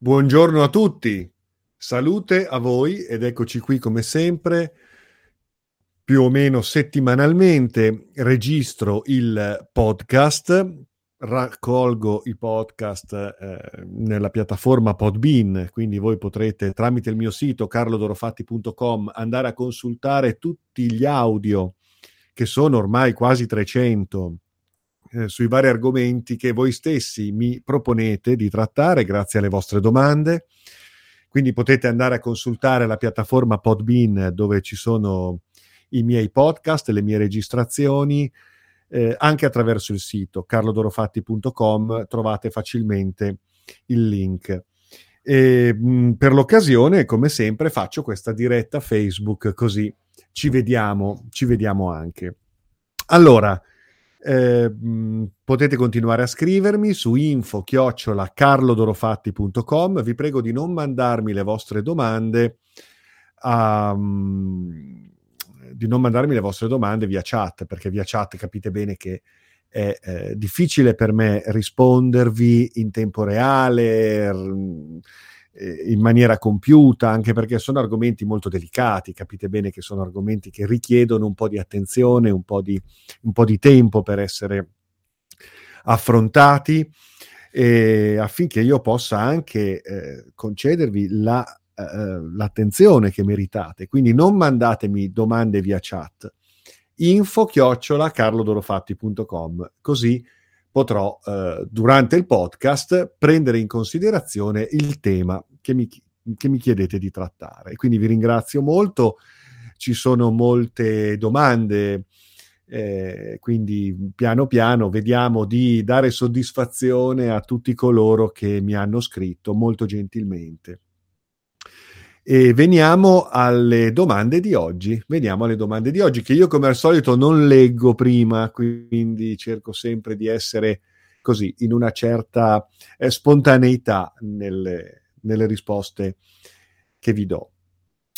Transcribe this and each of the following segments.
Buongiorno a tutti, salute a voi ed eccoci qui come sempre, più o meno settimanalmente, registro il podcast, raccolgo i podcast eh, nella piattaforma Podbean, quindi voi potrete tramite il mio sito carlodorofatti.com andare a consultare tutti gli audio che sono ormai quasi 300 eh, sui vari argomenti che voi stessi mi proponete di trattare grazie alle vostre domande. Quindi potete andare a consultare la piattaforma Podbean dove ci sono i miei podcast, le mie registrazioni, eh, anche attraverso il sito carlodorofatti.com trovate facilmente il link. E, mh, per l'occasione, come sempre, faccio questa diretta Facebook, così ci vediamo, ci vediamo anche. Allora, eh, potete continuare a scrivermi su info chiocciola carlodorofatti.com. Vi prego di non mandarmi le vostre domande a, um, di non mandarmi le vostre domande via chat, perché via chat capite bene che è eh, difficile per me rispondervi in tempo reale, r- eh, in maniera compiuta, anche perché sono argomenti molto delicati, capite bene che sono argomenti che richiedono un po' di attenzione, un po' di, un po di tempo per essere affrontati, eh, affinché io possa anche eh, concedervi la, eh, l'attenzione che meritate. Quindi non mandatemi domande via chat, info chiocciola carlodorofatti.com, così potrò eh, durante il podcast prendere in considerazione il tema che mi, che mi chiedete di trattare. Quindi vi ringrazio molto, ci sono molte domande. Eh, quindi piano piano vediamo di dare soddisfazione a tutti coloro che mi hanno scritto molto gentilmente. E veniamo alle domande di oggi. Veniamo alle domande di oggi, che io come al solito non leggo prima, quindi cerco sempre di essere così, in una certa eh, spontaneità nelle, nelle, risposte che vi do.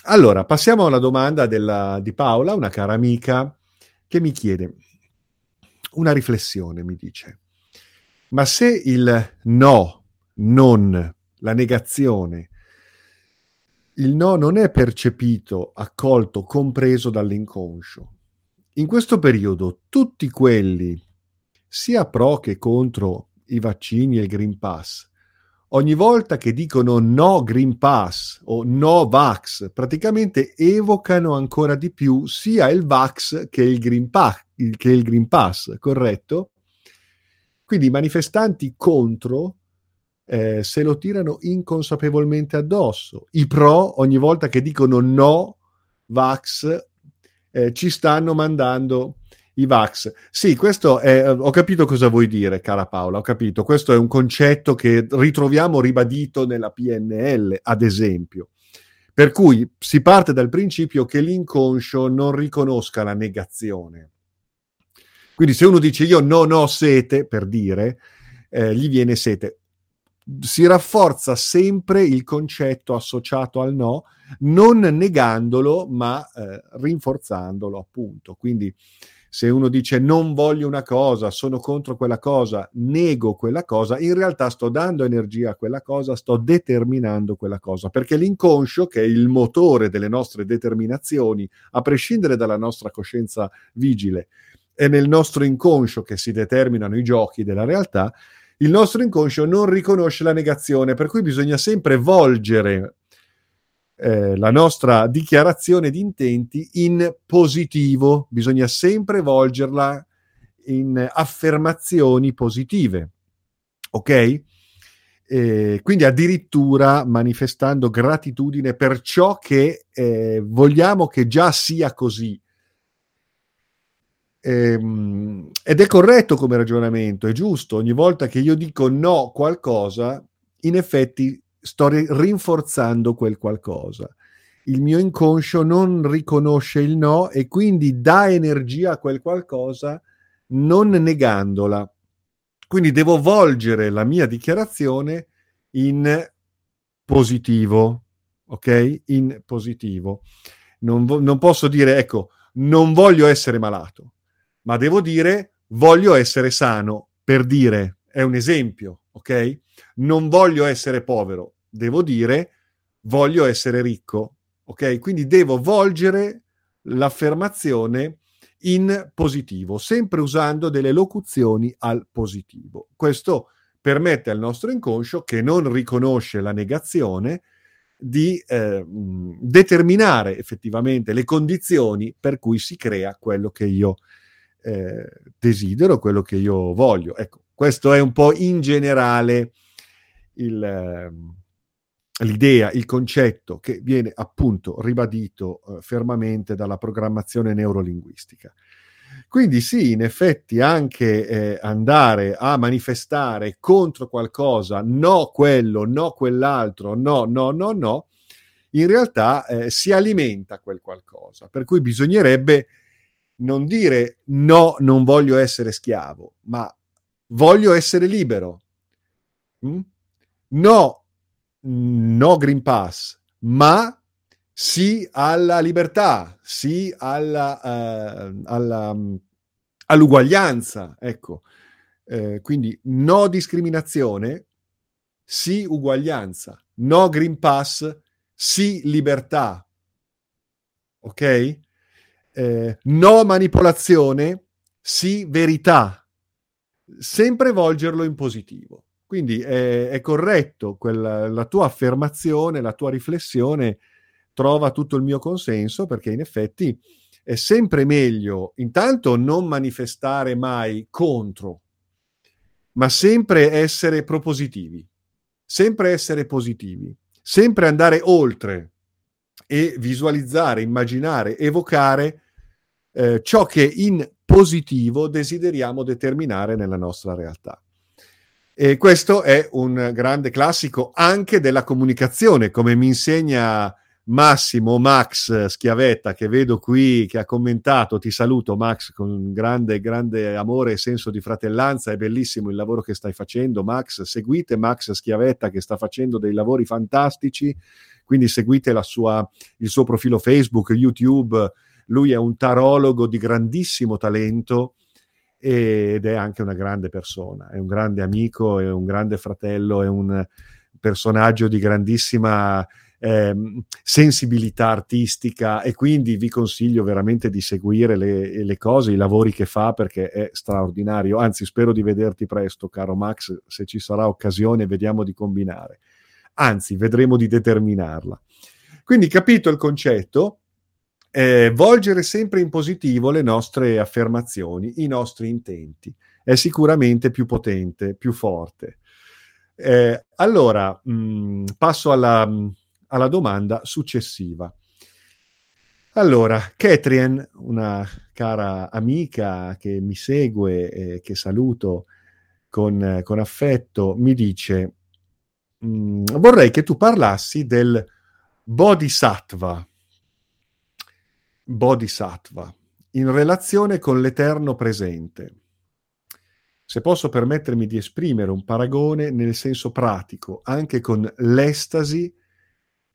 Allora, passiamo alla domanda della, di Paola, una cara amica, che mi chiede una riflessione, mi dice, ma se il no, non, la negazione, il no non è percepito, accolto, compreso dall'inconscio. In questo periodo tutti quelli, sia pro che contro i vaccini e il Green Pass, ogni volta che dicono no Green Pass o no Vax, praticamente evocano ancora di più sia il Vax che il Green Pass, che il Green Pass corretto? Quindi i manifestanti contro eh, se lo tirano inconsapevolmente addosso. I pro, ogni volta che dicono no, Vax, eh, ci stanno mandando i Vax. Sì, questo è, ho capito cosa vuoi dire, cara Paola, ho capito. Questo è un concetto che ritroviamo ribadito nella PNL, ad esempio. Per cui si parte dal principio che l'inconscio non riconosca la negazione. Quindi se uno dice io non ho sete, per dire, eh, gli viene sete si rafforza sempre il concetto associato al no, non negandolo, ma eh, rinforzandolo, appunto. Quindi se uno dice non voglio una cosa, sono contro quella cosa, nego quella cosa, in realtà sto dando energia a quella cosa, sto determinando quella cosa, perché l'inconscio, che è il motore delle nostre determinazioni, a prescindere dalla nostra coscienza vigile, è nel nostro inconscio che si determinano i giochi della realtà, il nostro inconscio non riconosce la negazione, per cui bisogna sempre volgere eh, la nostra dichiarazione di intenti in positivo, bisogna sempre volgerla in affermazioni positive. Ok? Eh, quindi addirittura manifestando gratitudine per ciò che eh, vogliamo che già sia così Ehm, ed è corretto come ragionamento, è giusto. Ogni volta che io dico no qualcosa, in effetti sto rinforzando quel qualcosa. Il mio inconscio non riconosce il no e quindi dà energia a quel qualcosa non negandola. Quindi devo volgere la mia dichiarazione in positivo, ok? In positivo. Non, vo- non posso dire, ecco, non voglio essere malato ma devo dire voglio essere sano, per dire, è un esempio, ok? Non voglio essere povero, devo dire voglio essere ricco, ok? Quindi devo volgere l'affermazione in positivo, sempre usando delle locuzioni al positivo. Questo permette al nostro inconscio, che non riconosce la negazione, di eh, determinare effettivamente le condizioni per cui si crea quello che io eh, desidero, quello che io voglio. Ecco, questo è un po' in generale il, eh, l'idea, il concetto che viene appunto ribadito eh, fermamente dalla programmazione neurolinguistica. Quindi sì, in effetti anche eh, andare a manifestare contro qualcosa, no quello, no quell'altro, no, no, no, no, in realtà eh, si alimenta quel qualcosa. Per cui bisognerebbe non dire no, non voglio essere schiavo, ma voglio essere libero. Mm? No, no Green Pass, ma sì alla libertà, sì alla, uh, alla, um, all'uguaglianza, ecco. Eh, quindi no discriminazione, sì uguaglianza, no Green Pass, sì libertà, ok? Eh, no manipolazione, sì verità, sempre volgerlo in positivo. Quindi è, è corretto quella, la tua affermazione, la tua riflessione trova tutto il mio consenso perché in effetti è sempre meglio intanto non manifestare mai contro, ma sempre essere propositivi, sempre essere positivi, sempre andare oltre e visualizzare, immaginare, evocare eh, ciò che in positivo desideriamo determinare nella nostra realtà. E questo è un grande classico anche della comunicazione, come mi insegna Massimo Max Schiavetta, che vedo qui, che ha commentato. Ti saluto, Max, con grande, grande amore e senso di fratellanza. È bellissimo il lavoro che stai facendo, Max. Seguite Max Schiavetta, che sta facendo dei lavori fantastici. Quindi seguite sua, il suo profilo Facebook, YouTube. Lui è un tarologo di grandissimo talento ed è anche una grande persona. È un grande amico, è un grande fratello, è un personaggio di grandissima eh, sensibilità artistica e quindi vi consiglio veramente di seguire le, le, cose, i lavori che fa perché è straordinario. Anzi, spero di vederti presto, caro Max, se ci sarà occasione, vediamo di combinare. Anzi, vedremo di determinarla. Quindi, capito il concetto? Eh, volgere sempre in positivo le nostre affermazioni, i nostri intenti. È sicuramente più potente, più forte. Eh, allora, mh, mm, passo alla, alla domanda successiva. Allora, Catrian, una cara amica che mi segue e che saluto con, con affetto, mi dice, mm, vorrei che tu parlassi del bodhisattva, bodhisattva, in relazione con l'eterno presente. Se posso permettermi di esprimere un paragone nel senso pratico, anche con l'estasi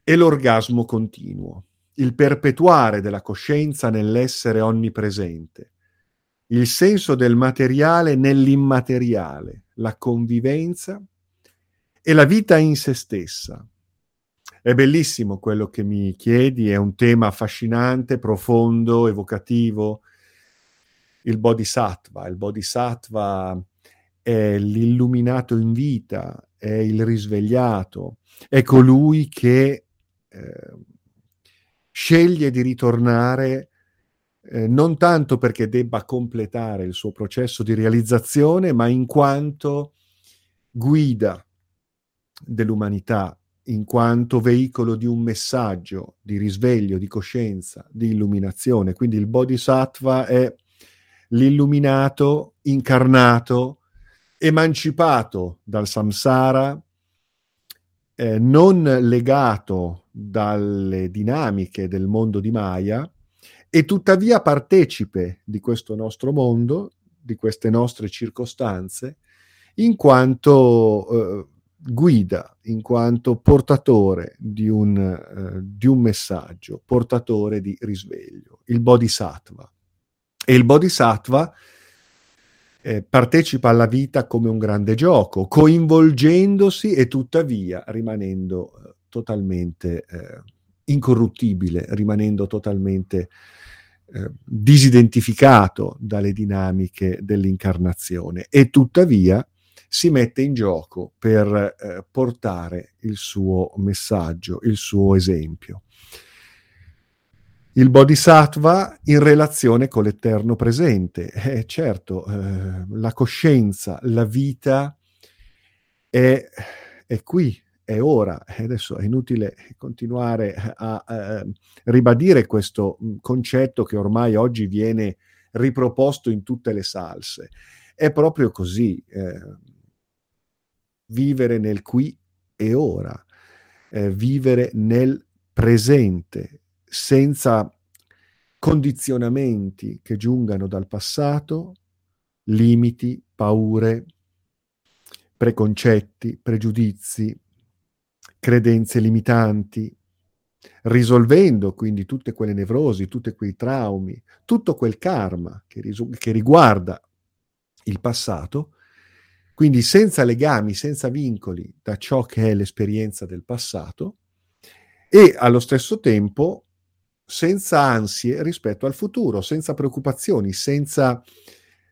e l'orgasmo continuo, il perpetuare della coscienza nell'essere onnipresente, il senso del materiale nell'immateriale, la convivenza e la vita in se stessa. È bellissimo quello che mi chiedi, è un tema affascinante, profondo, evocativo. Il bodhisattva, il bodhisattva è l'illuminato in vita, è il risvegliato, è colui che Ehm, sceglie di ritornare eh, non tanto perché debba completare il suo processo di realizzazione, ma in quanto guida dell'umanità, in quanto veicolo di un messaggio di risveglio, di coscienza, di illuminazione. Quindi il Bodhisattva è l'illuminato incarnato, emancipato dal samsara, eh, non legato dalle dinamiche del mondo di Maya e tuttavia partecipe di questo nostro mondo, di queste nostre circostanze, in quanto eh, guida, in quanto portatore di un, eh, di un messaggio, portatore di risveglio, il Bodhisattva. E il Bodhisattva eh, partecipa alla vita come un grande gioco, coinvolgendosi e tuttavia rimanendo eh, totalmente eh, incorruttibile, rimanendo totalmente eh, disidentificato dalle dinamiche dell'incarnazione e tuttavia si mette in gioco per eh, portare il suo messaggio, il suo esempio. Il bodhisattva in relazione con l'eterno presente. Eh, certo, eh, la coscienza, la vita è, è qui, è ora. E adesso è inutile continuare a, a ribadire questo mm, concetto che ormai oggi viene riproposto in tutte le salse. È proprio così. Eh, vivere nel qui e ora, eh, vivere nel presente, senza condizionamenti che giungano dal passato, limiti, paure, preconcetti, pregiudizi, credenze limitanti, risolvendo quindi tutte quelle nevrosi, tutti quei traumi, tutto quel karma che, risu- che riguarda il passato, quindi senza legami, senza vincoli da ciò che è l'esperienza del passato e allo stesso tempo senza ansie rispetto al futuro, senza preoccupazioni, senza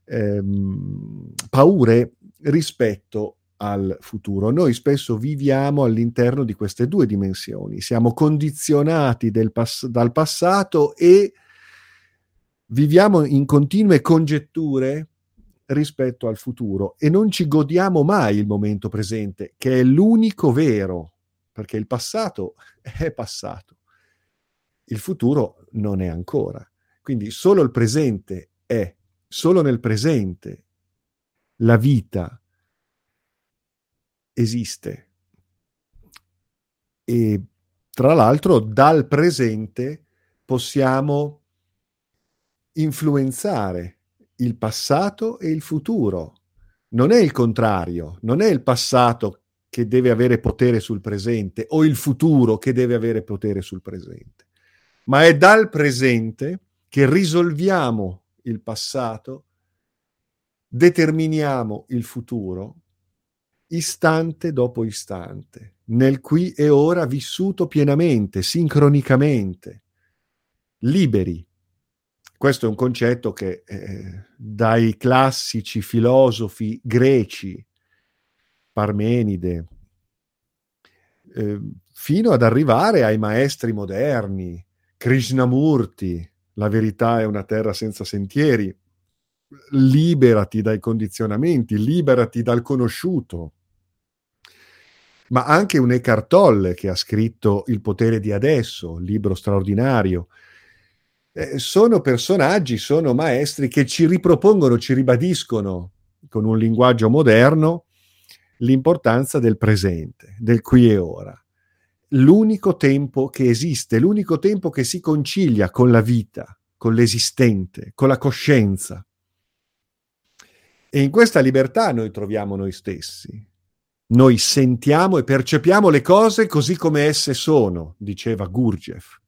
ehm, paure rispetto al futuro. Noi spesso viviamo all'interno di queste due dimensioni, siamo condizionati pass- dal passato e viviamo in continue congetture rispetto al futuro e non ci godiamo mai il momento presente, che è l'unico vero, perché il passato è passato, il futuro non è ancora. Quindi solo il presente è, solo nel presente la vita esiste. E tra l'altro dal presente possiamo influenzare il passato e il futuro. Non è il contrario, non è il passato che deve avere potere sul presente o il futuro che deve avere potere sul presente, ma è dal presente che risolviamo il passato, determiniamo il futuro istante dopo istante, nel qui e ora vissuto pienamente, sincronicamente, liberi. Questo è un concetto che eh, dai classici filosofi greci, Parmenide, eh, fino ad arrivare ai maestri moderni, Krishnamurti, la verità è una terra senza sentieri, liberati dai condizionamenti, liberati dal conosciuto, ma anche un Eckhart Tolle che ha scritto Il potere di adesso, libro straordinario. Eh, sono personaggi, sono maestri che ci ripropongono, ci ribadiscono con un linguaggio moderno l'importanza del presente, del qui e ora. L'unico tempo che esiste, l'unico tempo che si concilia con la vita, con l'esistente, con la coscienza. E in questa libertà noi troviamo noi stessi, noi sentiamo e percepiamo le cose così come esse sono, diceva Gurdjieff.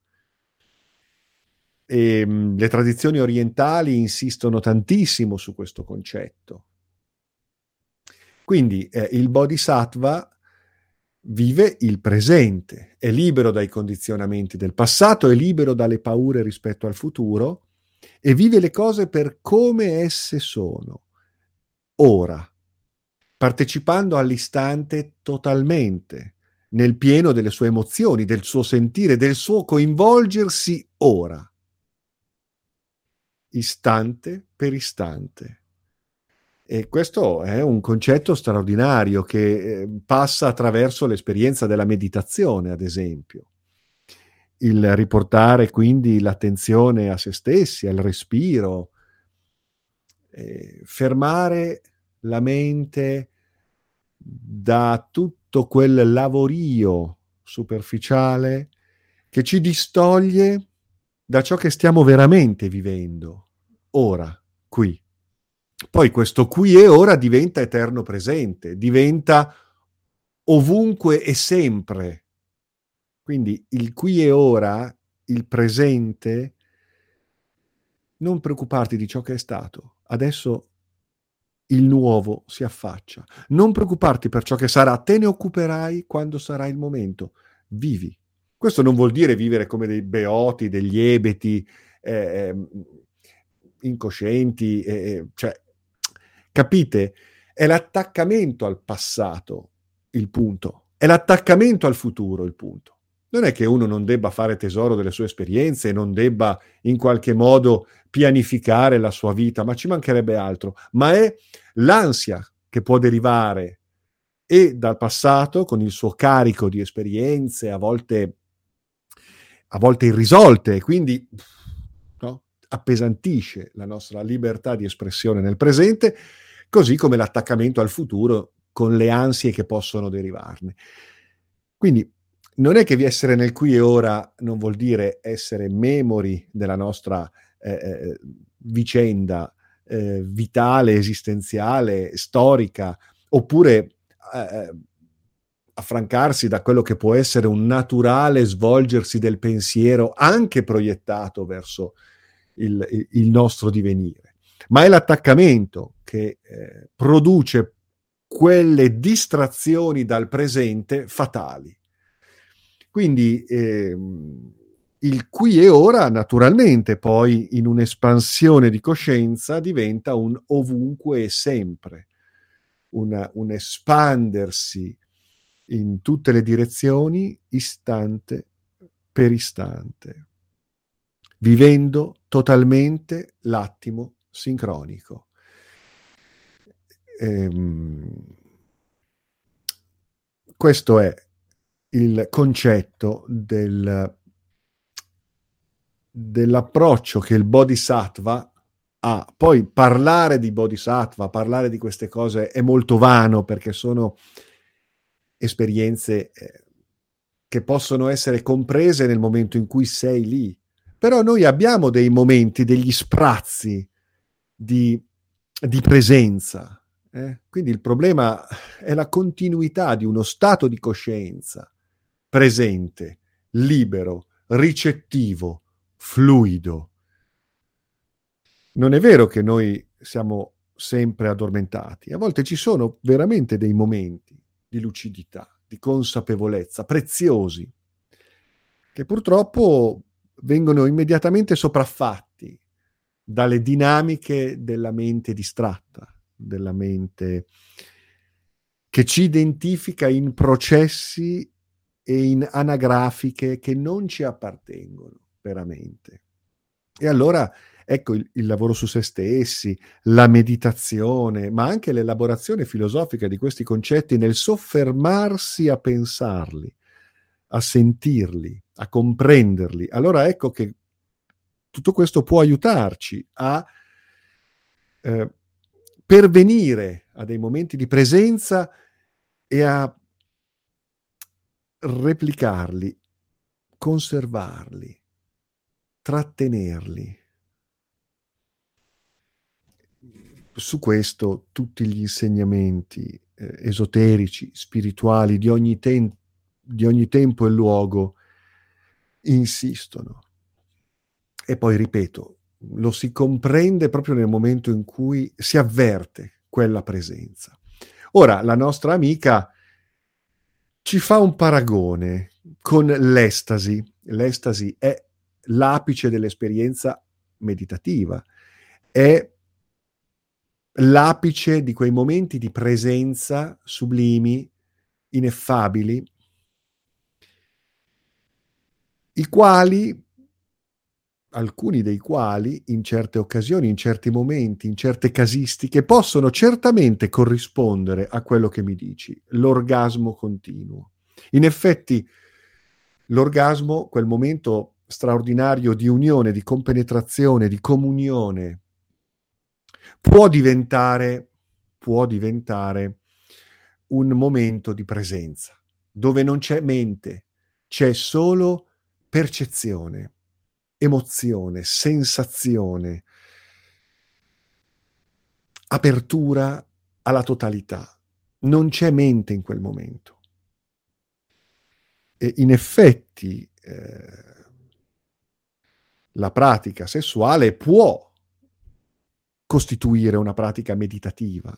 E, mh, le tradizioni orientali insistono tantissimo su questo concetto. Quindi eh, il bodhisattva vive il presente, è libero dai condizionamenti del passato, è libero dalle paure rispetto al futuro e vive le cose per come esse sono, ora partecipando all'istante totalmente, nel pieno delle sue emozioni, del suo sentire, del suo coinvolgersi ora, istante per istante. E questo è un concetto straordinario che eh, passa attraverso l'esperienza della meditazione, ad esempio. Il riportare quindi l'attenzione a se stessi, al respiro, eh, fermare la mente da tutto quel lavorio superficiale che ci distoglie da ciò che stiamo veramente vivendo, ora, qui. Poi questo qui e ora diventa eterno presente, diventa ovunque e sempre. Quindi il qui e ora, il presente, non preoccuparti di ciò che è stato. Adesso il nuovo si affaccia. Non preoccuparti per ciò che sarà, te ne occuperai quando sarà il momento. Vivi. Questo non vuol dire vivere come dei beoti, degli ebeti, eh, ehm, incoscienti, eh, cioè, capite? È l'attaccamento al passato il punto, è l'attaccamento al futuro il punto. Non è che uno non debba fare tesoro delle sue esperienze e non debba in qualche modo pianificare la sua vita, ma ci mancherebbe altro, ma è l'ansia che può derivare e dal passato con il suo carico di esperienze a volte, a volte irrisolte, quindi appesantisce la nostra libertà di espressione nel presente, così come l'attaccamento al futuro con le ansie che possono derivarne. Quindi non è che essere nel qui e ora non vuol dire essere memori della nostra eh, eh, vicenda eh, vitale, esistenziale, storica, oppure eh, affrancarsi da quello che può essere un naturale svolgersi del pensiero anche proiettato verso il, il nostro divenire. Ma è l'attaccamento che eh, produce quelle distrazioni dal presente fatali. Quindi ehm, il qui e ora, naturalmente, poi in un'espansione di coscienza diventa un ovunque e sempre, una, un espandersi in tutte le direzioni, istante per istante, vivendo totalmente l'attimo sincronico. Ehm, questo è il concetto del dell'approccio che il bodhisattva ha. Poi parlare di bodhisattva, parlare di queste cose è molto vano perché sono esperienze eh, che possono essere comprese nel momento in cui sei lì. Però noi abbiamo dei momenti, degli sprazzi di, di presenza. Eh? Quindi il problema è la continuità di uno stato di coscienza presente, libero, ricettivo, fluido. Non è vero che noi siamo sempre addormentati, a volte ci sono veramente dei momenti di lucidità, di consapevolezza preziosi, che purtroppo vengono immediatamente sopraffatti dalle dinamiche della mente distratta, della mente che ci identifica in processi e in anagrafiche che non ci appartengono veramente. E allora ecco il, il, lavoro su se stessi, la meditazione, ma anche l'elaborazione filosofica di questi concetti nel soffermarsi a pensarli, a sentirli, a comprenderli. Allora ecco che tutto questo può aiutarci a eh, pervenire a dei momenti di presenza e a replicarli, conservarli trattenerli. Su questo tutti gli insegnamenti eh, esoterici, spirituali di ogni, ten- di ogni tempo e luogo insistono. E poi ripeto, lo si comprende proprio nel momento in cui si avverte quella presenza. Ora, la nostra amica ci fa un paragone con l'estasi. L'estasi è l'apice dell'esperienza meditativa, è l'apice di quei momenti di presenza sublimi, ineffabili, i quali, alcuni dei quali, in certe occasioni, in certi momenti, in certe casistiche, possono certamente corrispondere a quello che mi dici, l'orgasmo continuo. In effetti, l'orgasmo, quel momento straordinario di unione, di compenetrazione, di comunione, può diventare, può diventare un momento di presenza, dove non c'è mente, c'è solo percezione, emozione, sensazione, apertura alla totalità. Non c'è mente in quel momento. E in effetti eh, la pratica sessuale può costituire una pratica meditativa.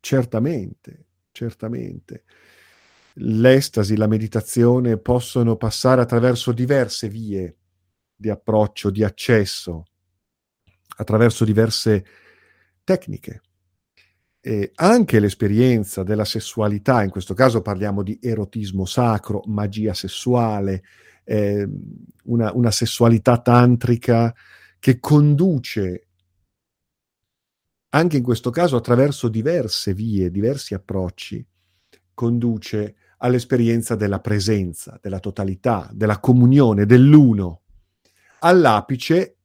Certamente, certamente. L'estasi, la meditazione possono passare attraverso diverse vie di approccio, di accesso, attraverso diverse tecniche. E anche l'esperienza della sessualità, in questo caso parliamo di erotismo sacro, magia sessuale, eh, una, una sessualità tantrica che conduce anche in questo caso attraverso diverse vie, diversi approcci, conduce all'esperienza della presenza, della totalità, della comunione, dell'uno, all'apice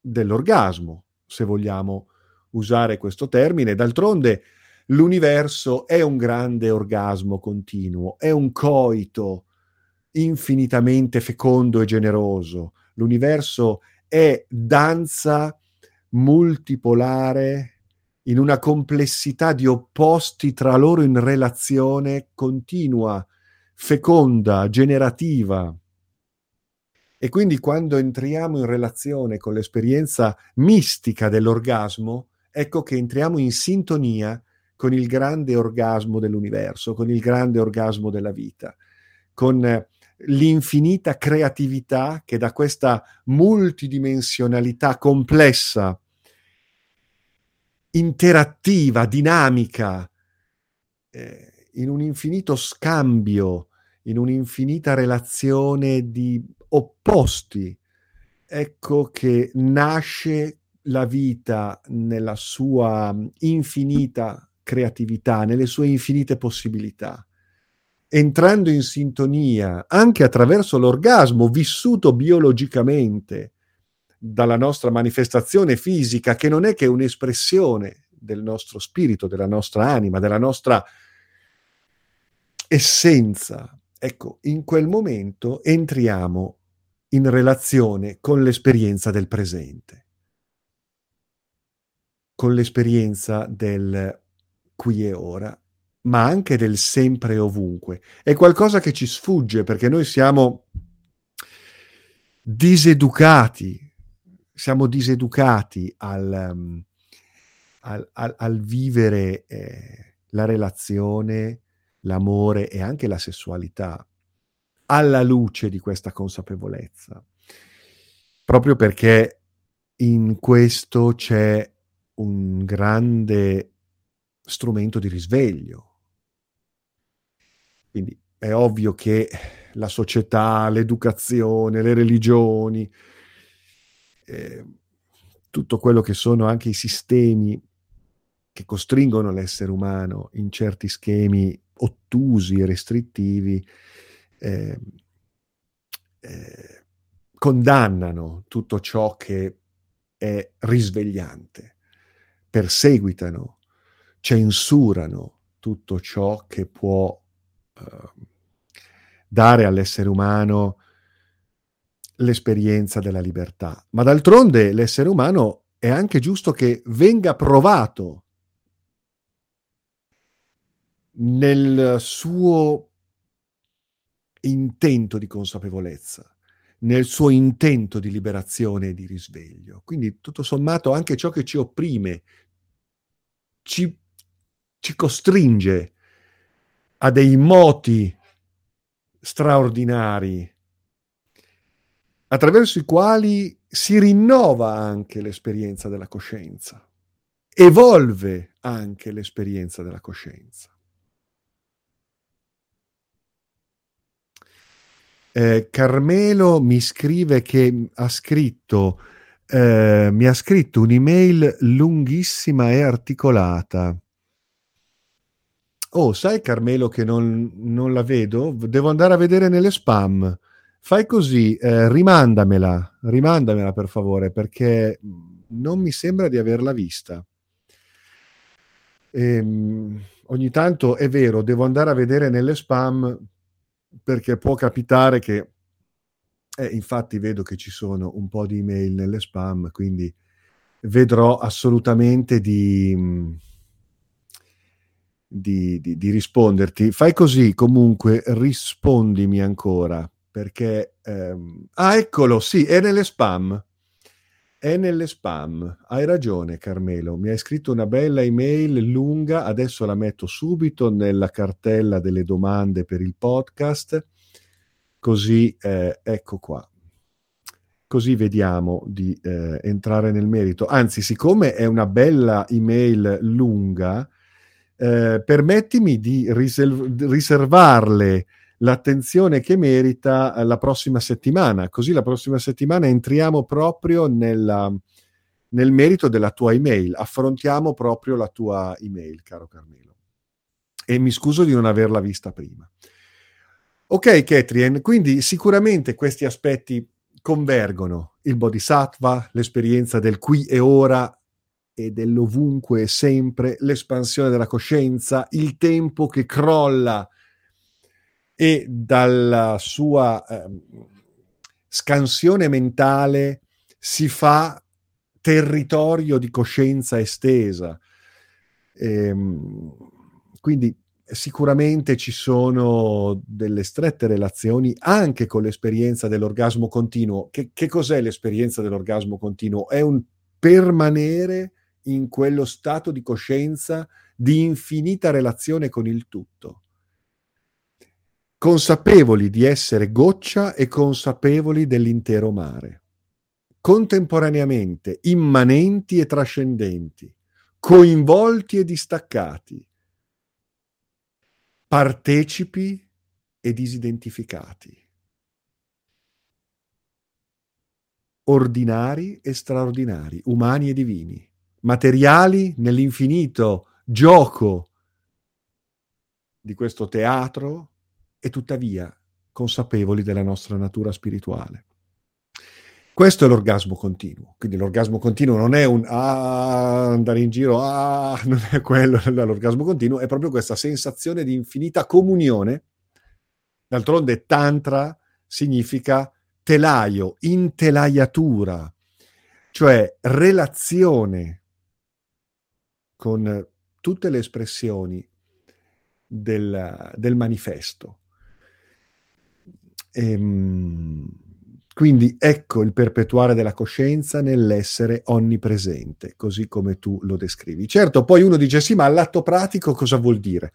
dell'orgasmo, se vogliamo usare questo termine. D'altronde l'universo è un grande orgasmo continuo, è un coito infinitamente fecondo e generoso. L'universo è danza multipolare in una complessità di opposti tra loro in relazione continua, feconda, generativa. E quindi quando entriamo in relazione con l'esperienza mistica dell'orgasmo, ecco che entriamo in sintonia con il grande orgasmo dell'universo, con il grande orgasmo della vita, con l'infinita creatività che da questa multidimensionalità complessa interattiva, dinamica, eh, in un infinito scambio, in un'infinita relazione di opposti. Ecco che nasce la vita nella sua infinita creatività, nelle sue infinite possibilità, entrando in sintonia anche attraverso l'orgasmo vissuto biologicamente, dalla nostra manifestazione fisica, che non è che un'espressione del nostro spirito, della nostra anima, della nostra essenza. Ecco, in quel momento entriamo in relazione con l'esperienza del presente, con l'esperienza del qui e ora, ma anche del sempre e ovunque. È qualcosa che ci sfugge perché noi siamo diseducati siamo diseducati al, um, al, al, al vivere eh, la relazione, l'amore e anche la sessualità alla luce di questa consapevolezza, proprio perché in questo c'è un grande strumento di risveglio. Quindi è ovvio che la società, l'educazione, le religioni, eh, tutto quello che sono anche i sistemi che costringono l'essere umano in certi schemi ottusi e restrittivi, eh, eh, condannano tutto ciò che è risvegliante, perseguitano, censurano tutto ciò che può eh, dare all'essere umano l'esperienza della libertà. Ma d'altronde l'essere umano è anche giusto che venga provato nel suo intento di consapevolezza, nel suo intento di liberazione e di risveglio. Quindi tutto sommato anche ciò che ci opprime, ci, ci costringe a dei moti straordinari attraverso i quali si rinnova anche l'esperienza della coscienza, evolve anche l'esperienza della coscienza. Eh, Carmelo mi scrive che ha scritto, eh, mi ha scritto un'email lunghissima e articolata. Oh, sai Carmelo che non, non la vedo? Devo andare a vedere nelle spam. Fai così, eh, rimandamela, rimandamela per favore, perché non mi sembra di averla vista. E, ehm, ogni tanto è vero, devo andare a vedere nelle spam perché può capitare che, eh, infatti vedo che ci sono un po' di email nelle spam, quindi vedrò assolutamente di, di, di, di risponderti. Fai così, comunque rispondimi ancora perché... Ehm... Ah, eccolo, sì, è nelle spam. È nelle spam. Hai ragione, Carmelo. Mi hai scritto una bella email lunga, adesso la metto subito nella cartella delle domande per il podcast. Così eh, ecco qua. Così vediamo di eh, entrare nel merito. Anzi, siccome è una bella email lunga, eh, permettimi di riserv- riservarle l'attenzione che merita eh, la prossima settimana. Così la prossima settimana entriamo proprio nella, nel merito della tua email, affrontiamo proprio la tua email, caro Carmelo. E mi scuso di non averla vista prima. Ok, Ketrien, quindi sicuramente questi aspetti convergono, il bodhisattva, l'esperienza del qui e ora e dell'ovunque e sempre, l'espansione della coscienza, il tempo che crolla e dalla sua eh, scansione mentale si fa territorio di coscienza estesa. Ehm, quindi sicuramente ci sono delle strette relazioni anche con l'esperienza dell'orgasmo continuo. Che, che cos'è l'esperienza dell'orgasmo continuo? È un permanere in quello stato di coscienza di infinita relazione con il tutto consapevoli di essere goccia e consapevoli dell'intero mare, contemporaneamente immanenti e trascendenti, coinvolti e distaccati, partecipi e disidentificati, ordinari e straordinari, umani e divini, materiali nell'infinito gioco di questo teatro e tuttavia consapevoli della nostra natura spirituale. Questo è l'orgasmo continuo. Quindi l'orgasmo continuo non è un ah, andare in giro, ah, non è quello l'orgasmo continuo, è proprio questa sensazione di infinita comunione. D'altronde tantra significa telaio, intelaiatura, cioè relazione con tutte le espressioni del, del manifesto. Ehm, quindi ecco il perpetuare della coscienza nell'essere onnipresente, così come tu lo descrivi. Certo, poi uno dice sì, ma all'atto pratico cosa vuol dire?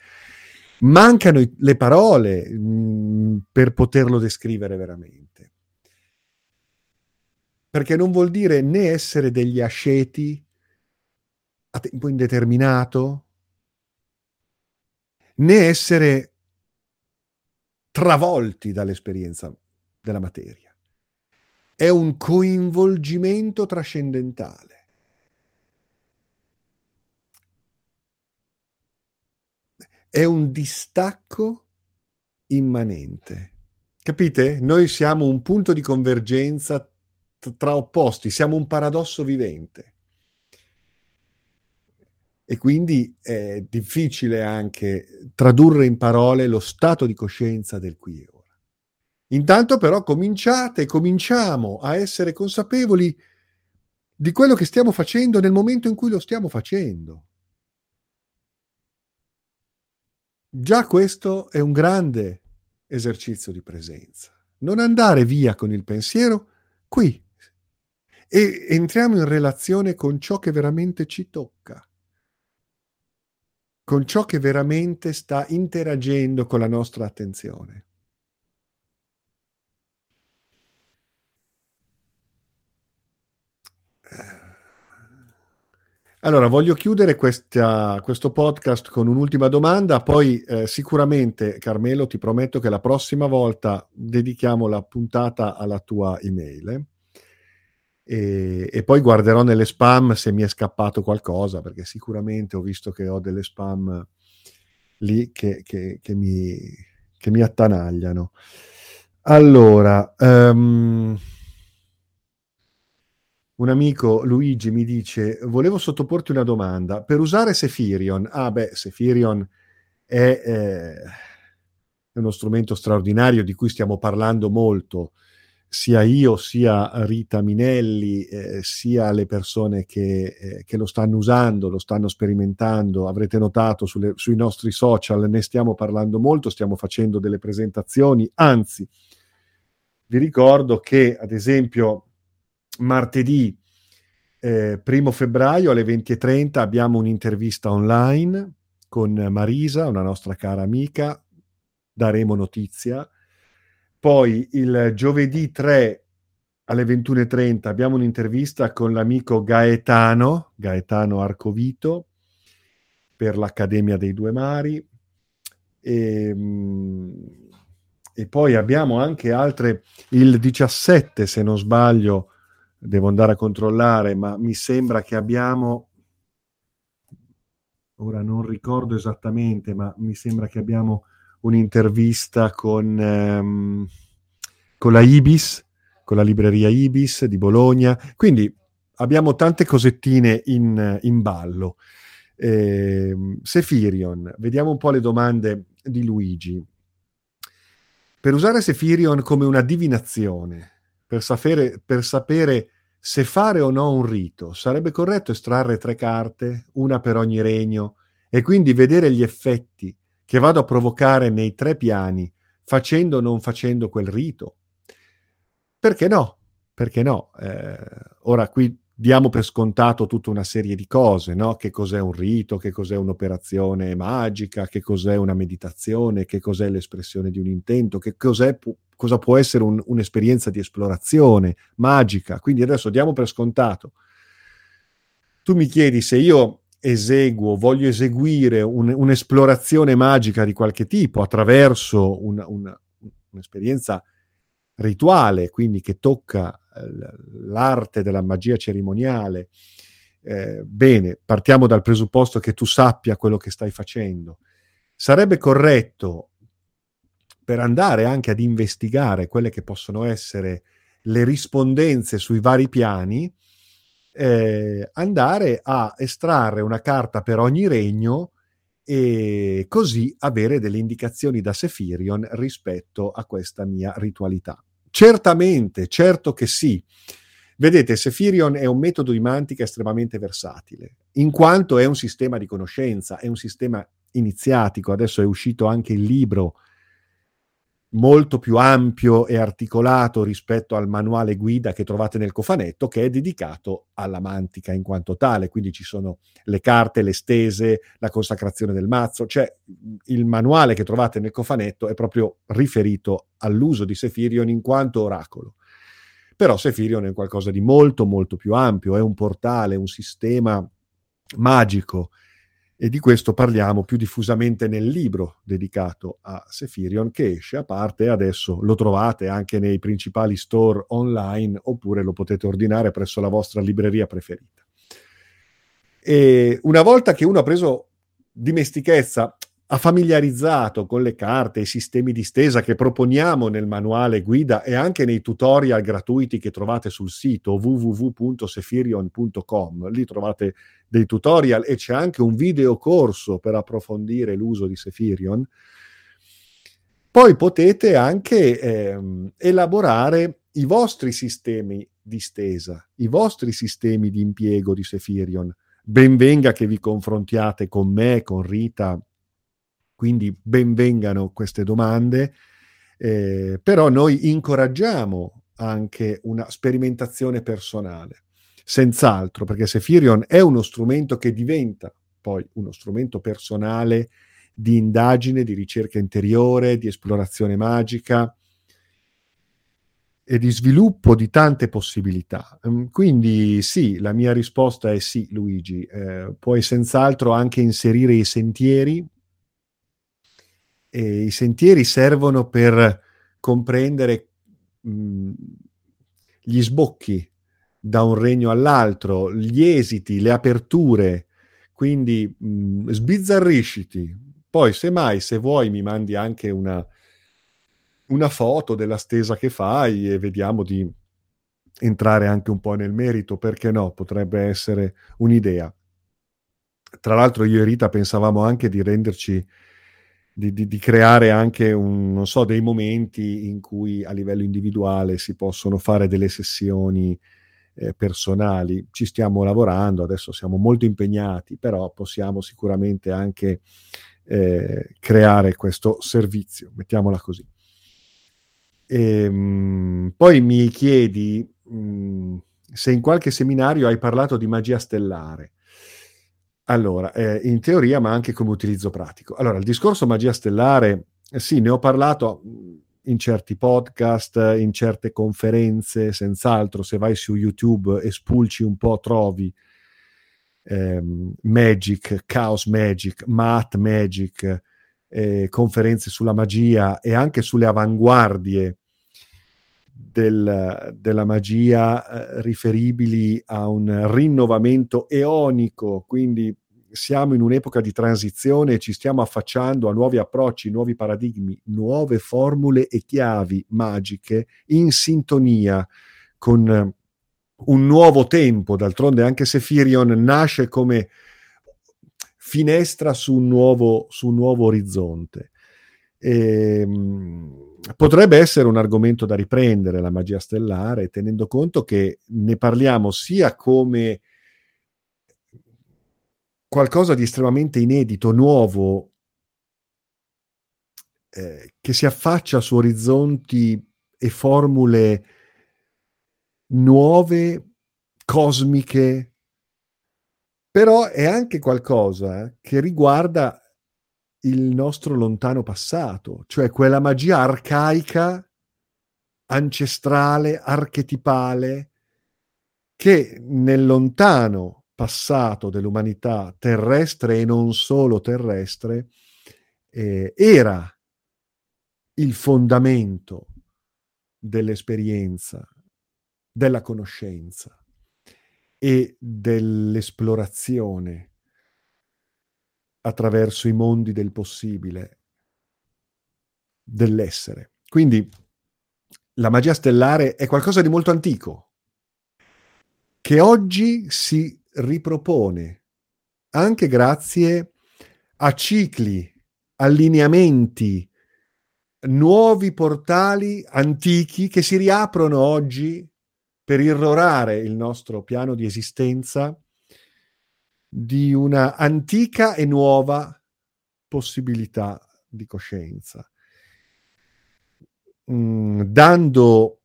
Mancano le parole mh, mm, per poterlo descrivere veramente. Perché non vuol dire né essere degli asceti a tempo indeterminato, né essere travolti dall'esperienza della materia. È un coinvolgimento trascendentale. È un distacco immanente. Capite? Noi siamo un punto di convergenza tra opposti, siamo un paradosso vivente. E quindi è difficile anche tradurre in parole lo stato di coscienza del qui e ora. Intanto però cominciate, cominciamo a essere consapevoli di quello che stiamo facendo nel momento in cui lo stiamo facendo. Già questo è un grande esercizio di presenza. Non andare via con il pensiero qui e entriamo in relazione con ciò che veramente ci tocca con ciò che veramente sta interagendo con la nostra attenzione. Allora, voglio chiudere questa, questo podcast con un'ultima domanda, poi eh, sicuramente, Carmelo, ti prometto che la prossima volta dedichiamo la puntata alla tua email. Eh? E, e, poi guarderò nelle spam se mi è scappato qualcosa, perché sicuramente ho visto che ho delle spam lì che, che, che, mi, che mi, attanagliano. Allora, um, un amico Luigi mi dice: Volevo sottoporti una domanda. Per usare Sephirion, ah beh, Sephirion è, eh, è uno strumento straordinario di cui stiamo parlando molto sia io, sia Rita Minelli, eh, sia le persone che, eh, che, lo stanno usando, lo stanno sperimentando. Avrete notato sulle, sui nostri social, ne stiamo parlando molto, stiamo facendo delle presentazioni, anzi, vi ricordo che ad esempio martedì Eh, primo febbraio alle 20.30 abbiamo un'intervista online con Marisa, una nostra cara amica, daremo notizia. Poi il giovedì 3 alle 21.30 abbiamo un'intervista con l'amico Gaetano, Gaetano Arcovito, per l'Accademia dei Due Mari. E, ehm, e poi abbiamo anche altre, il 17 se non sbaglio, devo andare a controllare, ma mi sembra che abbiamo, ora non ricordo esattamente, ma mi sembra che abbiamo un'intervista con, ehm, con la Ibis, con la libreria Ibis di Bologna, quindi abbiamo tante cosettine in, in ballo. Eh, Sefirion, vediamo un po' le domande di Luigi. Per usare Sefirion come una divinazione, per sapere, per sapere se fare o no un rito, sarebbe corretto estrarre tre carte, una per ogni regno, e quindi vedere gli effetti che vado a provocare nei tre piani, facendo o non facendo quel rito? Perché no? Perché no? Eh, ora qui diamo per scontato tutta una serie di cose, no? Che cos'è un rito, che cos'è un'operazione magica, che cos'è una meditazione, che cos'è l'espressione di un intento, che cos'è, cosa può essere un, un'esperienza di esplorazione magica. Quindi adesso diamo per scontato. Tu mi chiedi se io eseguo, voglio eseguire un, un'esplorazione magica di qualche tipo attraverso una, una, un'esperienza rituale, quindi che tocca eh, l'arte della magia cerimoniale, eh, bene, partiamo dal presupposto che tu sappia quello che stai facendo. Sarebbe corretto, per andare anche ad investigare quelle che possono essere le rispondenze sui vari piani, eh, andare a estrarre una carta per ogni regno e così avere delle indicazioni da Sefirion rispetto a questa mia ritualità. Certamente, certo che sì. Vedete, Sefirion è un metodo di mantica estremamente versatile, in quanto è un sistema di conoscenza, è un sistema iniziatico. Adesso è uscito anche il libro molto più ampio e articolato rispetto al manuale guida che trovate nel cofanetto, che è dedicato alla mantica in quanto tale. Quindi ci sono le carte, le stese, la consacrazione del mazzo, cioè il manuale che trovate nel cofanetto è proprio riferito all'uso di Sefirion in quanto oracolo. Però Sefirion è qualcosa di molto molto più ampio, è un portale, un sistema magico e di questo parliamo più diffusamente nel libro dedicato a Sefirion che esce a parte adesso lo trovate anche nei principali store online oppure lo potete ordinare presso la vostra libreria preferita. E una volta che uno ha preso dimestichezza ha familiarizzato con le carte e i sistemi di stesa che proponiamo nel manuale guida e anche nei tutorial gratuiti che trovate sul sito www.sefirion.com. Lì trovate dei tutorial e c'è anche un video corso per approfondire l'uso di Sefirion. Poi potete anche ehm, elaborare i vostri sistemi di stesa, i vostri sistemi di impiego di Sefirion. Benvenga che vi confrontiate con me, con Rita, quindi benvengano queste domande, eh, però noi incoraggiamo anche una sperimentazione personale, senz'altro, perché Sefirion è uno strumento che diventa poi uno strumento personale di indagine, di ricerca interiore, di esplorazione magica e di sviluppo di tante possibilità. Mm, quindi sì, la mia risposta è sì, Luigi. Eh, puoi senz'altro anche inserire i sentieri e i sentieri servono per comprendere mh, mhmm, gli sbocchi da un regno all'altro, gli esiti, le aperture, quindi mh, mhmm, sbizzarrisciti. Poi, semmai, se vuoi, mi mandi anche una, una foto della stesa che fai e vediamo di entrare anche un po' nel merito, perché no? Potrebbe essere un'idea. Tra l'altro io e Rita pensavamo anche di renderci di, di, di, creare anche un, so, dei momenti in cui a livello individuale si possono fare delle sessioni eh, personali. Ci stiamo lavorando, adesso siamo molto impegnati, però possiamo sicuramente anche eh, creare questo servizio, mettiamola così. E, ehm, mh, poi mi chiedi, mh, se in qualche seminario hai parlato di magia stellare. Allora, eh, in teoria, ma anche come utilizzo pratico. Allora, il discorso magia stellare, eh, sì, ne ho parlato in certi podcast, in certe conferenze, senz'altro, se vai su YouTube e spulci un po' trovi ehm, Magic, Chaos Magic, Math Magic, eh, conferenze sulla magia e anche sulle avanguardie del, della magia eh, riferibili a un rinnovamento eonico, quindi siamo in un'epoca di transizione e ci stiamo affacciando a nuovi approcci, nuovi paradigmi, nuove formule e chiavi magiche in sintonia con un nuovo tempo. D'altronde anche se Firion nasce come finestra su un nuovo, su un nuovo orizzonte. E, ehm, potrebbe essere un argomento da riprendere la magia stellare, tenendo conto che ne parliamo sia come qualcosa di estremamente inedito, nuovo, eh, che si affaccia su orizzonti e formule nuove, cosmiche, però è anche qualcosa che riguarda il nostro lontano passato, cioè quella magia arcaica, ancestrale, archetipale, che nel lontano passato dell'umanità terrestre e non solo terrestre eh, era il fondamento dell'esperienza, della conoscenza e dell'esplorazione attraverso i mondi del possibile, dell'essere. Quindi la magia stellare è qualcosa di molto antico, che oggi si ripropone anche grazie a cicli, allineamenti, nuovi portali antichi che si riaprono oggi per irrorare il nostro piano di esistenza di una antica e nuova possibilità di coscienza, mm, dando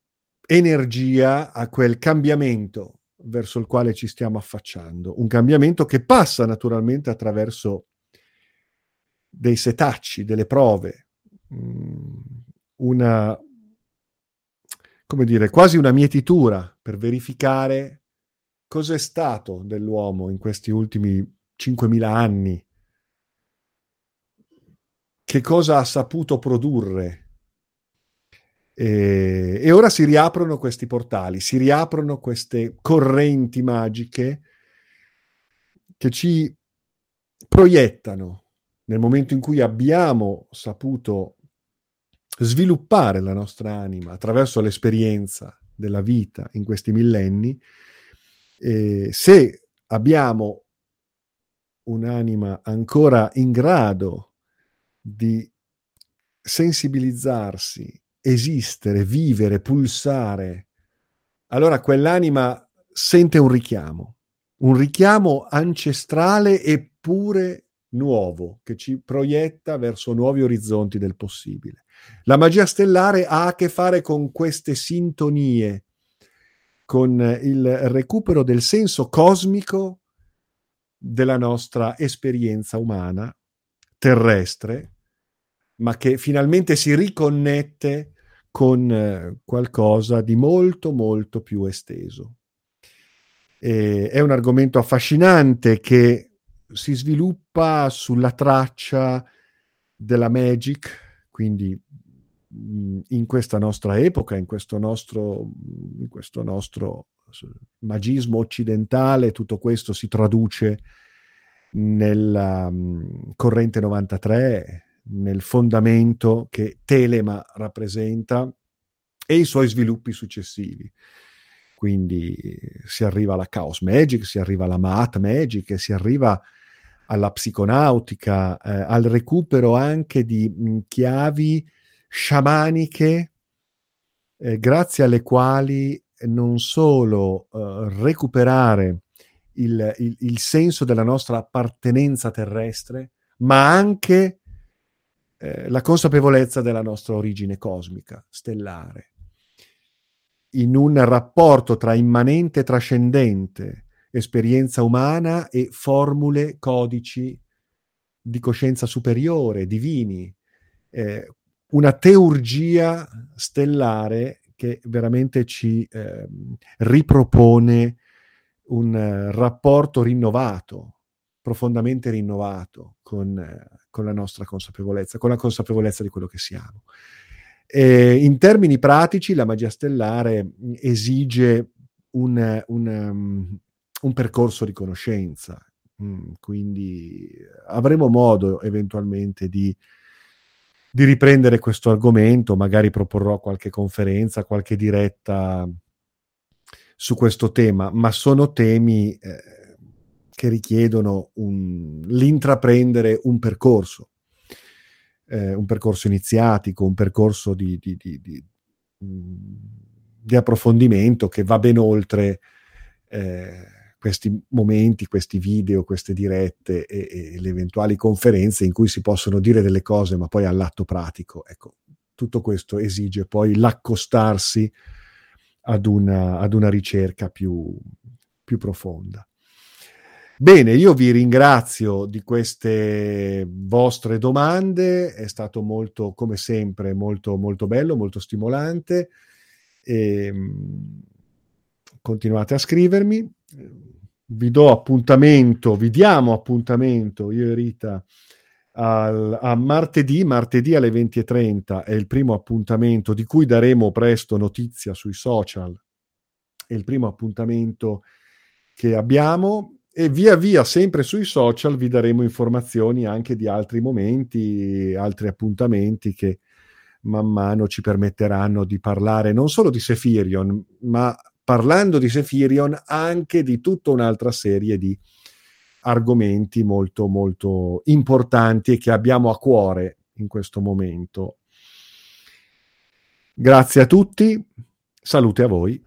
energia a quel cambiamento verso il quale ci stiamo affacciando, un cambiamento che passa naturalmente attraverso dei setacci, delle prove, mm, una, come dire, quasi una mietitura per verificare cos'è stato dell'uomo in questi ultimi 5.000 anni? Che cosa ha saputo produrre? E, e, ora si riaprono questi portali, si riaprono queste correnti magiche che ci proiettano nel momento in cui abbiamo saputo sviluppare la nostra anima attraverso l'esperienza della vita in questi millenni, eh, se abbiamo un'anima ancora in grado di sensibilizzarsi, esistere, vivere, pulsare, allora quell'anima sente un richiamo, un richiamo ancestrale eppure nuovo che ci proietta verso nuovi orizzonti del possibile. La magia stellare ha a che fare con queste sintonie con il recupero del senso cosmico della nostra esperienza umana terrestre, ma che finalmente si riconnette con eh, qualcosa di molto molto più esteso. E è un argomento affascinante che si sviluppa sulla traccia della magic, quindi in questa nostra epoca, in questo nostro, in questo nostro magismo occidentale, tutto questo si traduce nella um, corrente 93, nel fondamento che Telema rappresenta e i suoi sviluppi successivi. Quindi si arriva alla Chaos Magic, si arriva alla Maat Magic, si arriva alla psiconautica, eh, al recupero anche di mh, chiavi sciamaniche, eh, grazie alle quali non solo eh, recuperare il, il, il, senso della nostra appartenenza terrestre, ma anche eh, la consapevolezza della nostra origine cosmica, stellare. in un rapporto tra immanente e trascendente, esperienza umana e formule, codici di coscienza superiore, divini, eh, una teurgia stellare che veramente ci eh, ripropone un uh, rapporto rinnovato, profondamente rinnovato con, uh, con, la nostra consapevolezza, con la consapevolezza di quello che siamo. E in termini pratici, la magia stellare esige un, un, um, un percorso di conoscenza, mm, quindi avremo modo eventualmente di di riprendere questo argomento, magari proporrò qualche conferenza, qualche diretta su questo tema, ma sono temi eh, che richiedono un, l'intraprendere un percorso, eh, un percorso iniziatico, un percorso di, di, di, di, di approfondimento che va ben oltre eh, questi momenti, questi video, queste dirette e, e, le eventuali conferenze in cui si possono dire delle cose, ma poi all'atto pratico. Ecco, tutto questo esige poi l'accostarsi ad una, ad una ricerca più, più profonda. Bene, io vi ringrazio di queste vostre domande, è stato molto, come sempre, molto, molto bello, molto stimolante. E, ehm, continuate a scrivermi vi do appuntamento, vi diamo appuntamento, io e Rita, al, a martedì, martedì alle 20.30 è il primo appuntamento di cui daremo presto notizia sui social, è il primo appuntamento che abbiamo e via via sempre sui social vi daremo informazioni anche di altri momenti, altri appuntamenti che man mano ci permetteranno di parlare non solo di Sefirion, ma parlando di Sefirion anche di tutta un'altra serie di argomenti molto molto importanti e che abbiamo a cuore in questo momento. Grazie a tutti, salute a voi.